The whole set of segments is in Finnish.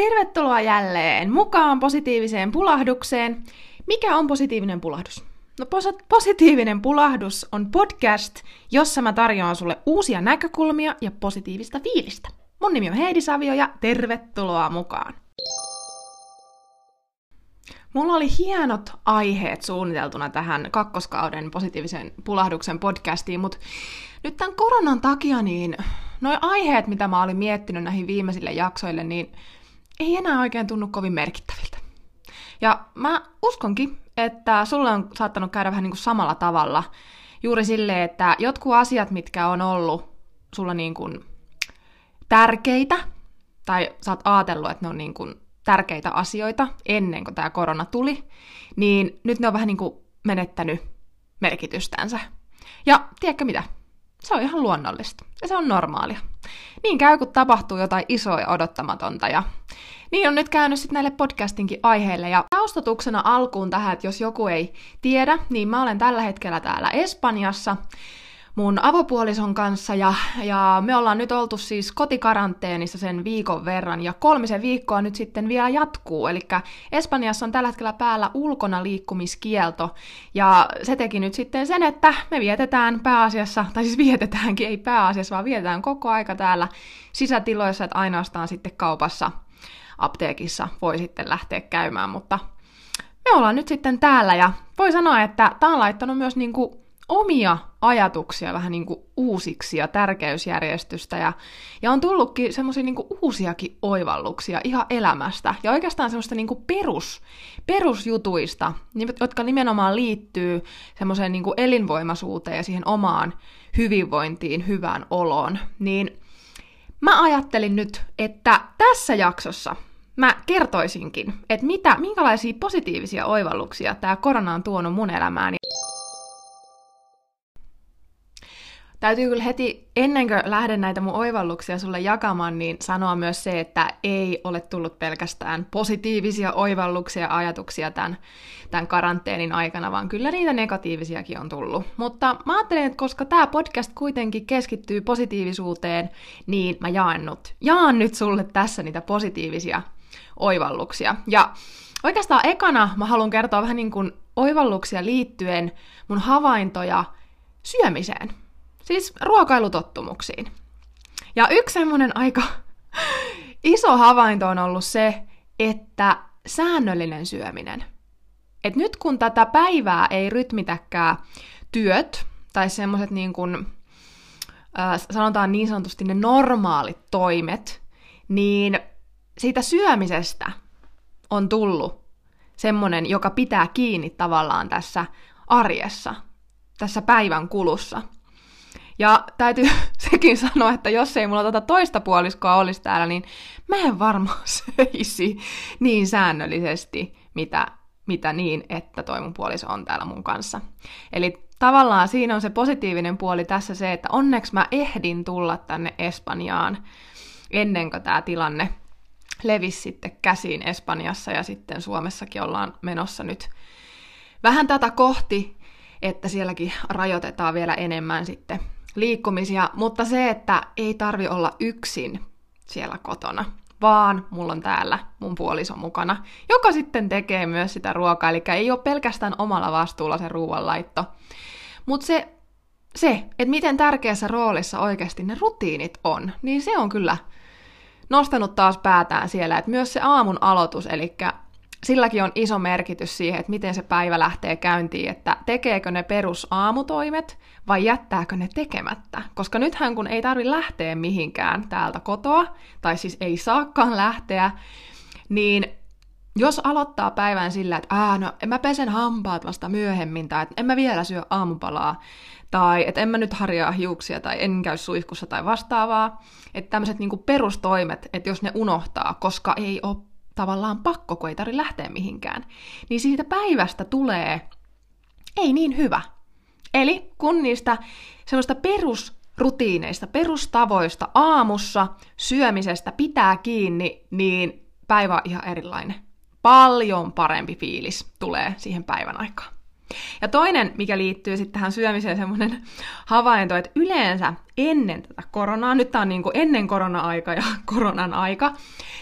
Tervetuloa jälleen mukaan positiiviseen pulahdukseen. Mikä on positiivinen pulahdus? No pos- positiivinen pulahdus on podcast, jossa mä tarjoan sulle uusia näkökulmia ja positiivista fiilistä. Mun nimi on Heidi Savio ja tervetuloa mukaan. Mulla oli hienot aiheet suunniteltuna tähän kakkoskauden positiivisen pulahduksen podcastiin, mutta nyt tämän koronan takia niin noi aiheet, mitä mä olin miettinyt näihin viimeisille jaksoille, niin ei enää oikein tunnu kovin merkittäviltä. Ja mä uskonkin, että sulle on saattanut käydä vähän niin kuin samalla tavalla. Juuri silleen, että jotkut asiat, mitkä on ollut sulla niin kuin tärkeitä, tai sä oot ajatellut, että ne on niin kuin tärkeitä asioita ennen kuin tämä korona tuli, niin nyt ne on vähän niin kuin menettänyt merkitystänsä. Ja tiedätkö mitä? Se on ihan luonnollista. Ja se on normaalia. Niin käy, kun tapahtuu jotain isoa ja odottamatonta. Ja niin on nyt käynyt sitten näille podcastinkin aiheille. Ja taustatuksena alkuun tähän, että jos joku ei tiedä, niin mä olen tällä hetkellä täällä Espanjassa mun avopuolison kanssa ja, ja me ollaan nyt oltu siis kotikaranteenissa sen viikon verran ja kolmisen viikkoa nyt sitten vielä jatkuu. Eli Espanjassa on tällä hetkellä päällä ulkona liikkumiskielto ja se teki nyt sitten sen, että me vietetään pääasiassa, tai siis vietetäänkin, ei pääasiassa, vaan vietetään koko aika täällä sisätiloissa, että ainoastaan sitten kaupassa, apteekissa voi sitten lähteä käymään, mutta me ollaan nyt sitten täällä ja voi sanoa, että tämä on laittanut myös niin kuin omia ajatuksia vähän niin kuin uusiksi ja tärkeysjärjestystä ja, ja on tullutkin semmoisia niin uusiakin oivalluksia ihan elämästä ja oikeastaan semmoista niin kuin perus, perusjutuista, jotka nimenomaan liittyy semmoiseen niin kuin elinvoimaisuuteen ja siihen omaan hyvinvointiin, hyvään oloon, niin mä ajattelin nyt, että tässä jaksossa mä kertoisinkin, että mitä, minkälaisia positiivisia oivalluksia tämä korona on tuonut mun elämään. Täytyy kyllä heti, ennen kuin lähden näitä mun oivalluksia sulle jakamaan, niin sanoa myös se, että ei ole tullut pelkästään positiivisia oivalluksia ja ajatuksia tämän, tämän karanteenin aikana, vaan kyllä niitä negatiivisiakin on tullut. Mutta mä ajattelin, että koska tämä podcast kuitenkin keskittyy positiivisuuteen, niin mä jaan nyt, jaan nyt sulle tässä niitä positiivisia oivalluksia. Ja oikeastaan ekana mä haluan kertoa vähän niin kuin oivalluksia liittyen mun havaintoja syömiseen Siis ruokailutottumuksiin. Ja yksi semmoinen aika iso havainto on ollut se, että säännöllinen syöminen. Et nyt kun tätä päivää ei rytmitäkään työt tai semmoiset niin kuin, sanotaan niin sanotusti ne normaalit toimet, niin siitä syömisestä on tullut semmoinen, joka pitää kiinni tavallaan tässä arjessa, tässä päivän kulussa – ja täytyy sekin sanoa, että jos ei mulla tota toista puoliskoa olisi täällä, niin mä en varmaan söisi niin säännöllisesti, mitä, mitä niin, että toi mun puoliso on täällä mun kanssa. Eli tavallaan siinä on se positiivinen puoli tässä se, että onneksi mä ehdin tulla tänne Espanjaan ennen kuin tämä tilanne levisi sitten käsiin Espanjassa ja sitten Suomessakin ollaan menossa nyt vähän tätä kohti, että sielläkin rajoitetaan vielä enemmän sitten liikkumisia, mutta se, että ei tarvi olla yksin siellä kotona, vaan mulla on täällä mun puoliso mukana, joka sitten tekee myös sitä ruokaa, eli ei ole pelkästään omalla vastuulla se ruoanlaitto. Mutta se, se, että miten tärkeässä roolissa oikeasti ne rutiinit on, niin se on kyllä nostanut taas päätään siellä, että myös se aamun aloitus, eli silläkin on iso merkitys siihen, että miten se päivä lähtee käyntiin, että tekeekö ne perusaamutoimet vai jättääkö ne tekemättä. Koska nythän kun ei tarvi lähteä mihinkään täältä kotoa, tai siis ei saakaan lähteä, niin jos aloittaa päivän sillä, että Ää, no, en mä pesen hampaat vasta myöhemmin, tai että en mä vielä syö aamupalaa, tai että en mä nyt harjaa hiuksia, tai en käy suihkussa tai vastaavaa, että tämmöiset niinku perustoimet, että jos ne unohtaa, koska ei ole tavallaan pakko, kun ei tarvitse lähteä mihinkään, niin siitä päivästä tulee ei niin hyvä. Eli kun niistä semmoista perusrutiineista, perustavoista aamussa syömisestä pitää kiinni, niin päivä on ihan erilainen. Paljon parempi fiilis tulee siihen päivän aikaan. Ja toinen, mikä liittyy sitten tähän syömiseen, semmoinen havainto, että yleensä ennen tätä koronaa, nyt tämä on niin kuin ennen korona-aika ja koronan aika,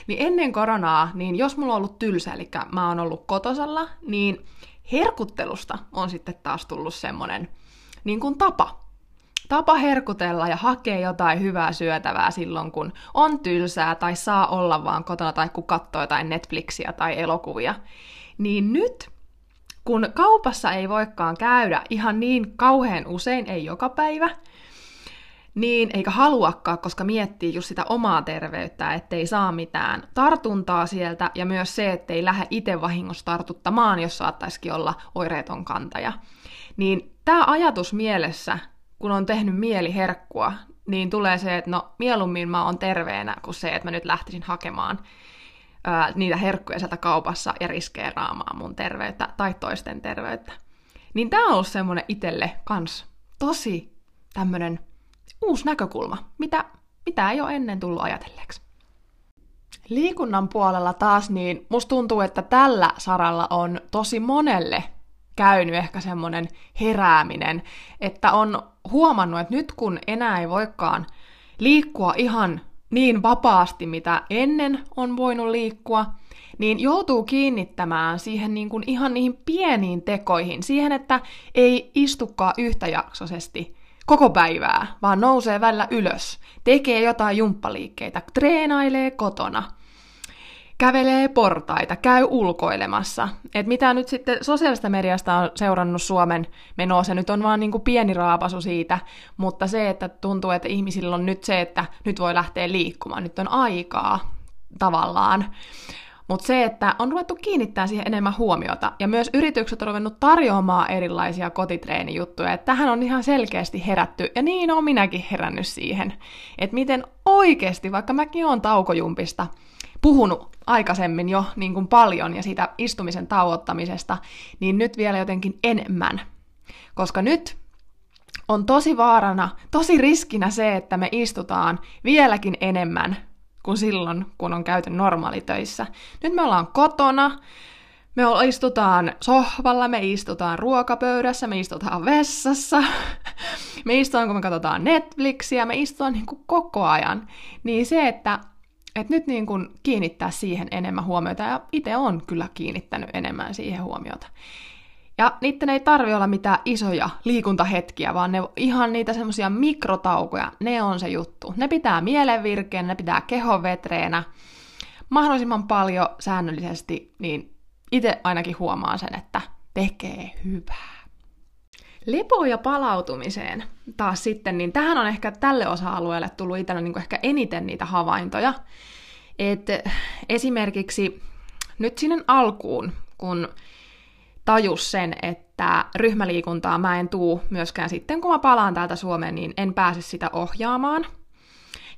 niin ennen koronaa, niin jos mulla on ollut tylsä, eli mä oon ollut kotosalla, niin herkuttelusta on sitten taas tullut semmoinen niin kuin tapa. Tapa herkutella ja hakea jotain hyvää syötävää silloin, kun on tylsää tai saa olla vaan kotona tai kun katsoo jotain Netflixiä tai elokuvia. Niin nyt, kun kaupassa ei voikaan käydä ihan niin kauhean usein, ei joka päivä, niin, eikä haluakaan, koska miettii just sitä omaa terveyttä, ettei saa mitään tartuntaa sieltä, ja myös se, ettei lähde itse vahingossa tartuttamaan, jos saattaisikin olla oireeton kantaja. Niin tämä ajatus mielessä, kun on tehnyt mieli herkkua, niin tulee se, että no mieluummin mä oon terveenä kuin se, että mä nyt lähtisin hakemaan niitä herkkuja sieltä kaupassa ja riskeeraamaan mun terveyttä tai toisten terveyttä. Niin tämä on ollut semmoinen itselle kans tosi tämmöinen uusi näkökulma, mitä, mitä ei ole ennen tullut ajatelleeksi. Liikunnan puolella taas, niin musta tuntuu, että tällä saralla on tosi monelle käynyt ehkä semmoinen herääminen, että on huomannut, että nyt kun enää ei voikaan liikkua ihan niin vapaasti, mitä ennen on voinut liikkua, niin joutuu kiinnittämään siihen niin kuin ihan niihin pieniin tekoihin, siihen, että ei istukaan yhtäjaksoisesti koko päivää, vaan nousee välillä ylös, tekee jotain jumppaliikkeitä, treenailee kotona, kävelee portaita, käy ulkoilemassa. Et mitä nyt sitten sosiaalista mediasta on seurannut Suomen menoa, se nyt on vaan niin kuin pieni raapasu siitä, mutta se, että tuntuu, että ihmisillä on nyt se, että nyt voi lähteä liikkumaan, nyt on aikaa tavallaan. Mutta se, että on ruvettu kiinnittää siihen enemmän huomiota, ja myös yritykset on ruvennut tarjoamaan erilaisia kotitreenijuttuja, että tähän on ihan selkeästi herätty, ja niin on minäkin herännyt siihen, että miten oikeasti, vaikka mäkin olen taukojumpista puhunut aikaisemmin jo niin kuin paljon ja siitä istumisen tauottamisesta, niin nyt vielä jotenkin enemmän. Koska nyt on tosi vaarana, tosi riskinä se, että me istutaan vieläkin enemmän kuin silloin, kun on käyty normaalitöissä. Nyt me ollaan kotona, me istutaan sohvalla, me istutaan ruokapöydässä, me istutaan vessassa, me istutaan, kun me katsotaan Netflixiä, me istutaan niin kuin koko ajan. Niin se, että, että nyt niin kuin kiinnittää siihen enemmän huomiota, ja itse on kyllä kiinnittänyt enemmän siihen huomiota. Ja niiden ei tarvi olla mitään isoja liikuntahetkiä, vaan ne ihan niitä semmoisia mikrotaukoja, ne on se juttu. Ne pitää mielen virkeen, ne pitää kehon vetreenä mahdollisimman paljon säännöllisesti, niin itse ainakin huomaan sen, että tekee hyvää. Lepo ja palautumiseen taas sitten, niin tähän on ehkä tälle osa-alueelle tullut itsellä niin ehkä eniten niitä havaintoja. Et esimerkiksi nyt sinne alkuun, kun tajus sen, että ryhmäliikuntaa mä en tuu myöskään sitten, kun mä palaan täältä Suomeen, niin en pääse sitä ohjaamaan.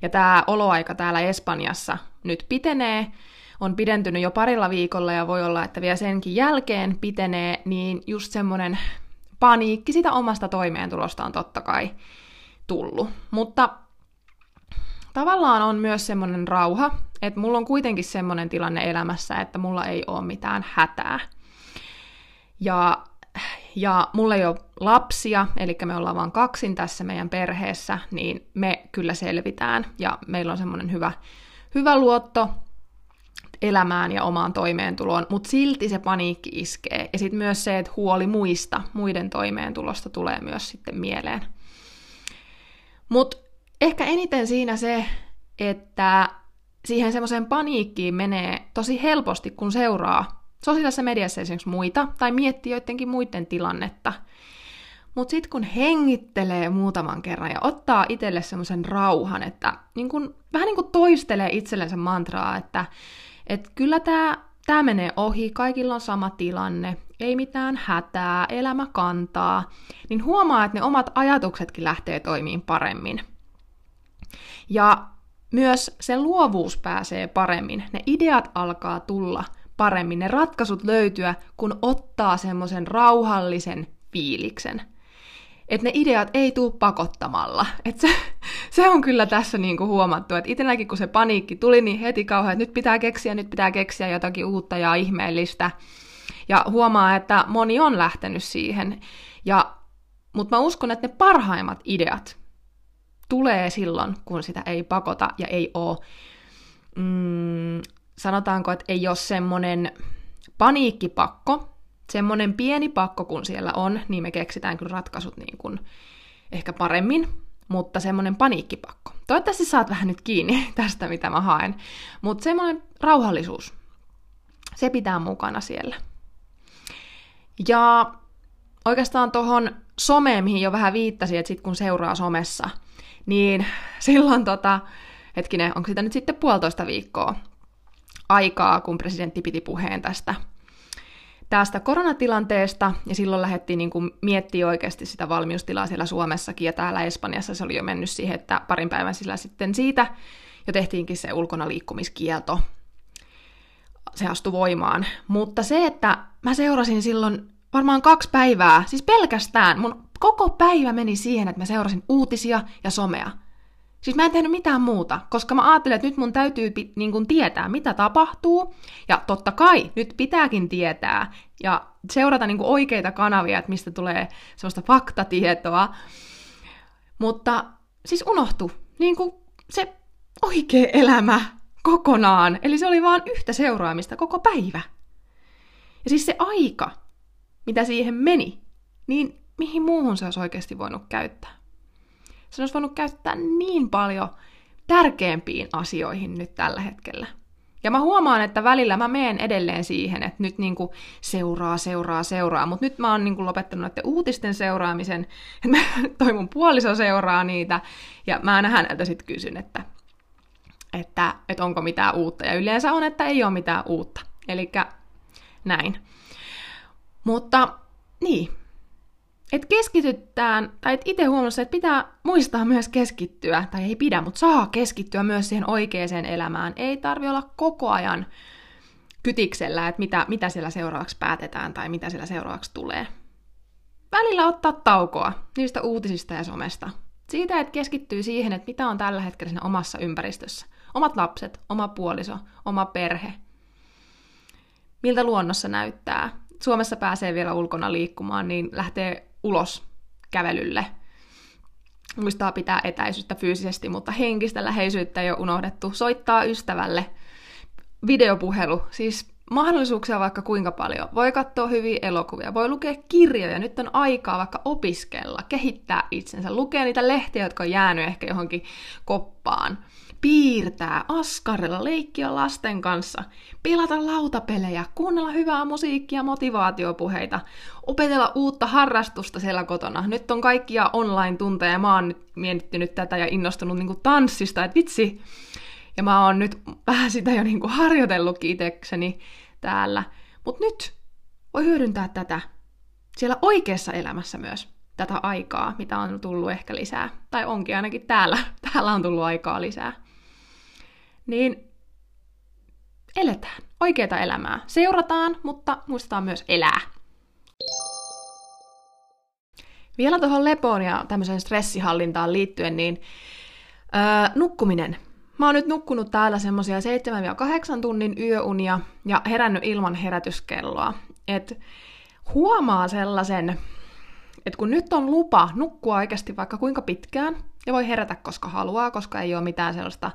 Ja tämä oloaika täällä Espanjassa nyt pitenee, on pidentynyt jo parilla viikolla ja voi olla, että vielä senkin jälkeen pitenee, niin just semmoinen paniikki sitä omasta toimeentulosta on totta kai tullut. Mutta tavallaan on myös semmoinen rauha, että mulla on kuitenkin semmoinen tilanne elämässä, että mulla ei ole mitään hätää. Ja, ja mulla ei ole lapsia, eli me ollaan vain kaksin tässä meidän perheessä, niin me kyllä selvitään. Ja meillä on semmoinen hyvä, hyvä luotto elämään ja omaan toimeentuloon, mutta silti se paniikki iskee. Ja sitten myös se, että huoli muista, muiden toimeentulosta tulee myös sitten mieleen. Mutta ehkä eniten siinä se, että siihen semmoiseen paniikkiin menee tosi helposti, kun seuraa sosiaalisessa mediassa esimerkiksi muita, tai miettii joidenkin muiden tilannetta. Mutta sitten kun hengittelee muutaman kerran ja ottaa itselle semmoisen rauhan, että niin kun, vähän niin kuin toistelee itsellensä mantraa, että et kyllä tämä tää menee ohi, kaikilla on sama tilanne, ei mitään hätää, elämä kantaa, niin huomaa, että ne omat ajatuksetkin lähtee toimiin paremmin. Ja myös se luovuus pääsee paremmin, ne ideat alkaa tulla – paremmin ne ratkaisut löytyä, kun ottaa semmoisen rauhallisen fiiliksen. Että ne ideat ei tule pakottamalla. Et se, se on kyllä tässä niinku huomattu, että itselläkin kun se paniikki tuli, niin heti kauhean, että nyt pitää keksiä, nyt pitää keksiä jotakin uutta ja ihmeellistä. Ja huomaa, että moni on lähtenyt siihen. Ja, mutta mä uskon, että ne parhaimmat ideat tulee silloin, kun sitä ei pakota ja ei ole, mm, sanotaanko, että ei ole semmoinen paniikkipakko, semmoinen pieni pakko, kun siellä on, niin me keksitään kyllä ratkaisut niin kuin ehkä paremmin, mutta semmoinen paniikkipakko. Toivottavasti saat vähän nyt kiinni tästä, mitä mä haen. Mutta semmoinen rauhallisuus, se pitää mukana siellä. Ja oikeastaan tuohon someen, mihin jo vähän viittasin, että sit kun seuraa somessa, niin silloin tota, hetkinen, onko sitä nyt sitten puolitoista viikkoa aikaa, kun presidentti piti puheen tästä tästä koronatilanteesta, ja silloin lähdettiin niin kuin miettimään oikeasti sitä valmiustilaa siellä Suomessakin, ja täällä Espanjassa se oli jo mennyt siihen, että parin päivän sillä sitten siitä jo tehtiinkin se ulkona liikkumiskielto. Se astui voimaan. Mutta se, että mä seurasin silloin varmaan kaksi päivää, siis pelkästään, mun koko päivä meni siihen, että mä seurasin uutisia ja somea. Siis mä en tehnyt mitään muuta, koska mä ajattelin, että nyt mun täytyy niin kun tietää, mitä tapahtuu. Ja totta kai, nyt pitääkin tietää ja seurata niin oikeita kanavia, että mistä tulee sellaista faktatietoa. Mutta siis unohtu niin kuin se oikea elämä kokonaan. Eli se oli vaan yhtä seuraamista koko päivä. Ja siis se aika, mitä siihen meni, niin mihin muuhun se olisi oikeasti voinut käyttää? Se olisi voinut käyttää niin paljon tärkeämpiin asioihin nyt tällä hetkellä. Ja mä huomaan, että välillä mä meen edelleen siihen, että nyt niinku seuraa, seuraa, seuraa, mutta nyt mä oon niinku lopettanut näiden uutisten seuraamisen, että toi mun puoliso seuraa niitä, ja mä aina häneltä sitten kysyn, että, että, että onko mitään uutta, ja yleensä on, että ei ole mitään uutta. Eli näin. Mutta niin, että keskitytään, tai että itse huomassa, että pitää muistaa myös keskittyä, tai ei pidä, mutta saa keskittyä myös siihen oikeaan elämään. Ei tarvi olla koko ajan kytiksellä, että mitä, mitä siellä seuraavaksi päätetään tai mitä siellä seuraavaksi tulee. Välillä ottaa taukoa niistä uutisista ja somesta. Siitä, että keskittyy siihen, että mitä on tällä hetkellä siinä omassa ympäristössä. Omat lapset, oma puoliso, oma perhe. Miltä luonnossa näyttää. Suomessa pääsee vielä ulkona liikkumaan, niin lähtee ulos kävelylle. Muistaa pitää etäisyyttä fyysisesti, mutta henkistä läheisyyttä ei ole unohdettu. Soittaa ystävälle. Videopuhelu, siis mahdollisuuksia vaikka kuinka paljon. Voi katsoa hyviä elokuvia, voi lukea kirjoja, nyt on aikaa vaikka opiskella, kehittää itsensä, lukea niitä lehtiä, jotka on jäänyt ehkä johonkin koppaan piirtää, askarella, leikkiä lasten kanssa, pelata lautapelejä, kuunnella hyvää musiikkia, motivaatiopuheita, opetella uutta harrastusta siellä kotona. Nyt on kaikkia online-tunteja ja mä oon nyt miettinyt tätä ja innostunut niin tanssista, että vitsi. Ja mä oon nyt vähän sitä jo niin harjoitellutkin itsekseni täällä. Mutta nyt voi hyödyntää tätä siellä oikeassa elämässä myös tätä aikaa, mitä on tullut ehkä lisää. Tai onkin ainakin täällä. Täällä on tullut aikaa lisää niin eletään oikeaa elämää. Seurataan, mutta muistetaan myös elää. Vielä tuohon lepoon ja tämmöiseen stressihallintaan liittyen, niin öö, nukkuminen. Mä oon nyt nukkunut täällä semmosia 7-8 tunnin yöunia ja herännyt ilman herätyskelloa. Et huomaa sellaisen, että kun nyt on lupa nukkua oikeasti vaikka kuinka pitkään, ja voi herätä koska haluaa, koska ei ole mitään sellaista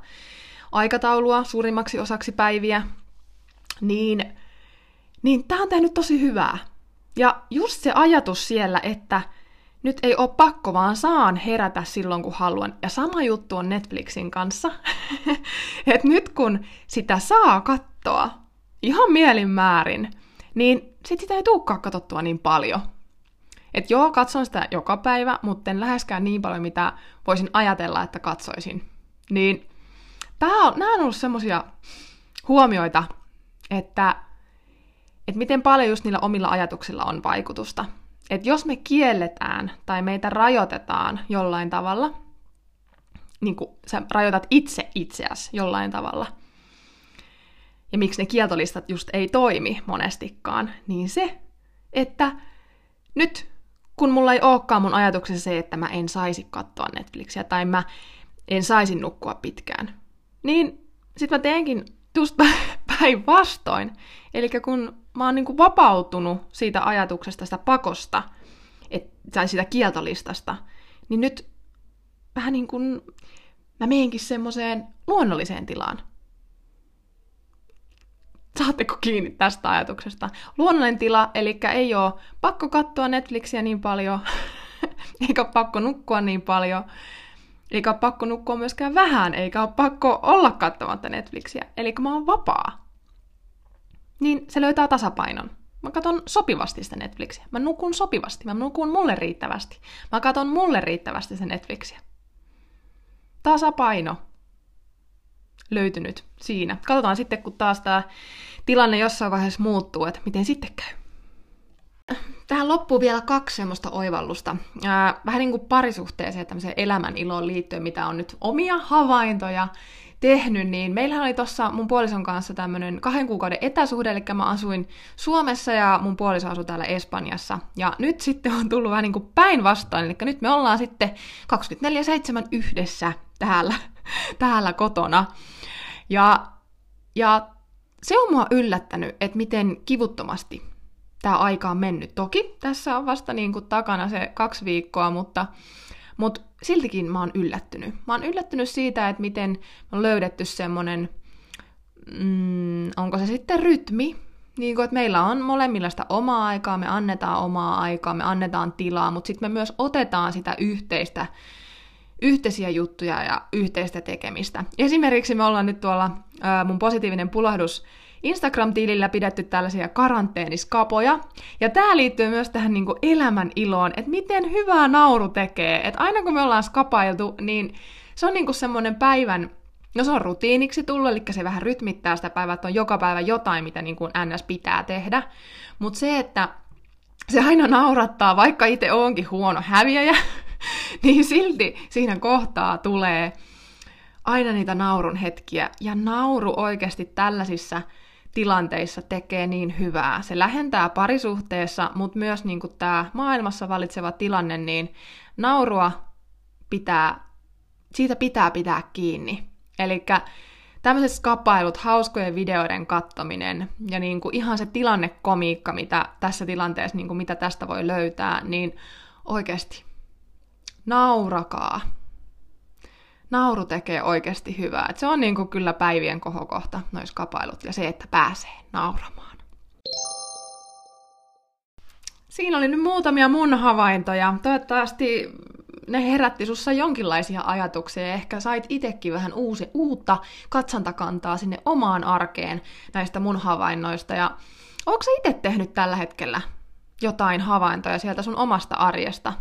aikataulua suurimmaksi osaksi päiviä, niin, niin tämä on tehnyt tosi hyvää. Ja just se ajatus siellä, että nyt ei ole pakko, vaan saan herätä silloin, kun haluan. Ja sama juttu on Netflixin kanssa. että nyt kun sitä saa katsoa ihan mielinmäärin, niin sit sitä ei tulekaan katsottua niin paljon. Et joo, katson sitä joka päivä, mutta en läheskään niin paljon, mitä voisin ajatella, että katsoisin. Niin Tämä on, nämä on ollut semmoisia huomioita, että, että miten paljon just niillä omilla ajatuksilla on vaikutusta. Että jos me kielletään tai meitä rajoitetaan jollain tavalla, niin kuin sä rajoitat itse itseäsi jollain tavalla, ja miksi ne kieltolistat just ei toimi monestikaan, niin se, että nyt kun mulla ei olekaan mun ajatuksessa se, että mä en saisi katsoa Netflixiä tai mä en saisi nukkua pitkään, niin sitten mä teenkin just päinvastoin. Eli kun mä oon niin vapautunut siitä ajatuksesta, sitä pakosta, et, tai sitä kieltolistasta, niin nyt vähän niin kuin mä meenkin semmoiseen luonnolliseen tilaan. Saatteko kiinni tästä ajatuksesta? Luonnollinen tila, eli ei ole pakko katsoa Netflixiä niin paljon, eikä ole pakko nukkua niin paljon, eikä ole pakko nukkua myöskään vähän, eikä ole pakko olla katsomatta Netflixiä. Eli mä oon vapaa. Niin se löytää tasapainon. Mä katson sopivasti sitä Netflixiä. Mä nukun sopivasti. Mä nukun mulle riittävästi. Mä katson mulle riittävästi sen Netflixiä. Tasapaino löytynyt siinä. Katsotaan sitten, kun taas tämä tilanne jossain vaiheessa muuttuu, että miten sitten käy. Tähän loppuu vielä kaksi semmoista oivallusta. Vähän niin kuin parisuhteeseen tämmöiseen elämän iloon liittyen, mitä on nyt omia havaintoja tehnyt, niin meillähän oli tuossa mun puolison kanssa tämmöinen kahden kuukauden etäsuhde, eli mä asuin Suomessa ja mun puoliso asui täällä Espanjassa. Ja nyt sitten on tullut vähän niin kuin päinvastoin, eli nyt me ollaan sitten 24-7 yhdessä täällä, täällä kotona. Ja, ja se on mua yllättänyt, että miten kivuttomasti tämä aika on mennyt. Toki tässä on vasta niin kuin takana se kaksi viikkoa, mutta, mutta siltikin mä oon yllättynyt. Mä oon yllättynyt siitä, että miten on löydetty semmonen, mm, onko se sitten rytmi, niin kuin, että meillä on molemmilla sitä omaa aikaa, me annetaan omaa aikaa, me annetaan tilaa, mutta sitten me myös otetaan sitä yhteistä, yhteisiä juttuja ja yhteistä tekemistä. Esimerkiksi me ollaan nyt tuolla ää, mun positiivinen pulahdus Instagram-tilillä pidetty tällaisia karanteeniskapoja. Ja tämä liittyy myös tähän niin kuin elämän iloon, että miten hyvää nauru tekee. Että aina kun me ollaan skapailtu, niin se on niin semmoinen päivän, no se on rutiiniksi tullut, eli se vähän rytmittää sitä päivää, että on joka päivä jotain, mitä niin kuin NS pitää tehdä. Mutta se, että se aina naurattaa, vaikka itse onkin huono häviäjä, niin silti siinä kohtaa tulee aina niitä naurun hetkiä. Ja nauru oikeasti tällaisissa tilanteissa tekee niin hyvää. Se lähentää parisuhteessa, mutta myös niin kuin tämä maailmassa valitseva tilanne, niin naurua pitää, siitä pitää pitää kiinni. Eli tämmöiset skapailut, hauskojen videoiden kattominen ja niin kuin ihan se tilannekomiikka, mitä tässä tilanteessa, niin kuin mitä tästä voi löytää, niin oikeasti naurakaa nauru tekee oikeasti hyvää. Et se on niinku kyllä päivien kohokohta, nois kapailut, ja se, että pääsee nauramaan. Siinä oli nyt muutamia mun havaintoja. Toivottavasti ne herätti sussa jonkinlaisia ajatuksia ja ehkä sait itsekin vähän uusi, uutta katsantakantaa sinne omaan arkeen näistä mun havainnoista. Ja onko sä itse tehnyt tällä hetkellä jotain havaintoja sieltä sun omasta arjesta?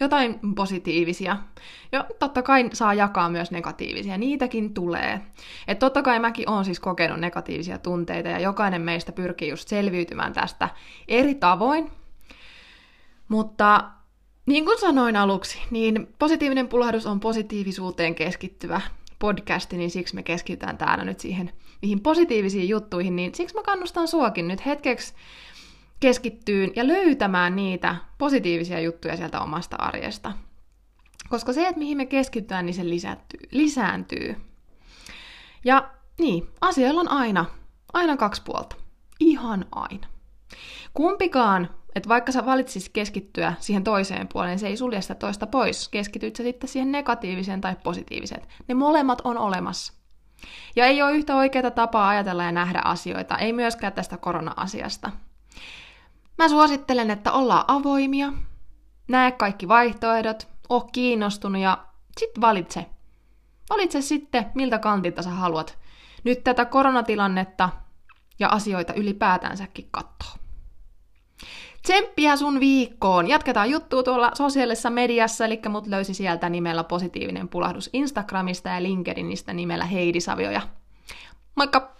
Jotain positiivisia. Ja totta kai saa jakaa myös negatiivisia, niitäkin tulee. Et totta kai mäkin oon siis kokenut negatiivisia tunteita ja jokainen meistä pyrkii just selviytymään tästä eri tavoin. Mutta niin kuin sanoin aluksi, niin positiivinen pulahdus on positiivisuuteen keskittyvä podcasti, niin siksi me keskitytään täällä nyt siihen niihin positiivisiin juttuihin, niin siksi mä kannustan suokin nyt hetkeksi keskittyyn ja löytämään niitä positiivisia juttuja sieltä omasta arjesta. Koska se, että mihin me keskitytään, niin se lisääntyy. lisääntyy. Ja niin, asioilla on aina, aina kaksi puolta. Ihan aina. Kumpikaan, että vaikka sä valitsis keskittyä siihen toiseen puoleen, se ei sulje sitä toista pois. Keskityt sä sitten siihen negatiiviseen tai positiiviseen. Ne molemmat on olemassa. Ja ei ole yhtä oikeaa tapaa ajatella ja nähdä asioita, ei myöskään tästä korona-asiasta. Mä suosittelen, että ollaan avoimia, näe kaikki vaihtoehdot, oo kiinnostunut ja sit valitse. Valitse sitten, miltä kantilta sä haluat nyt tätä koronatilannetta ja asioita ylipäätänsäkin katsoa. Tsemppiä sun viikkoon! Jatketaan juttua tuolla sosiaalisessa mediassa, eli mut löysi sieltä nimellä Positiivinen pulahdus Instagramista ja LinkedInistä nimellä Heidi Savioja. Moikka!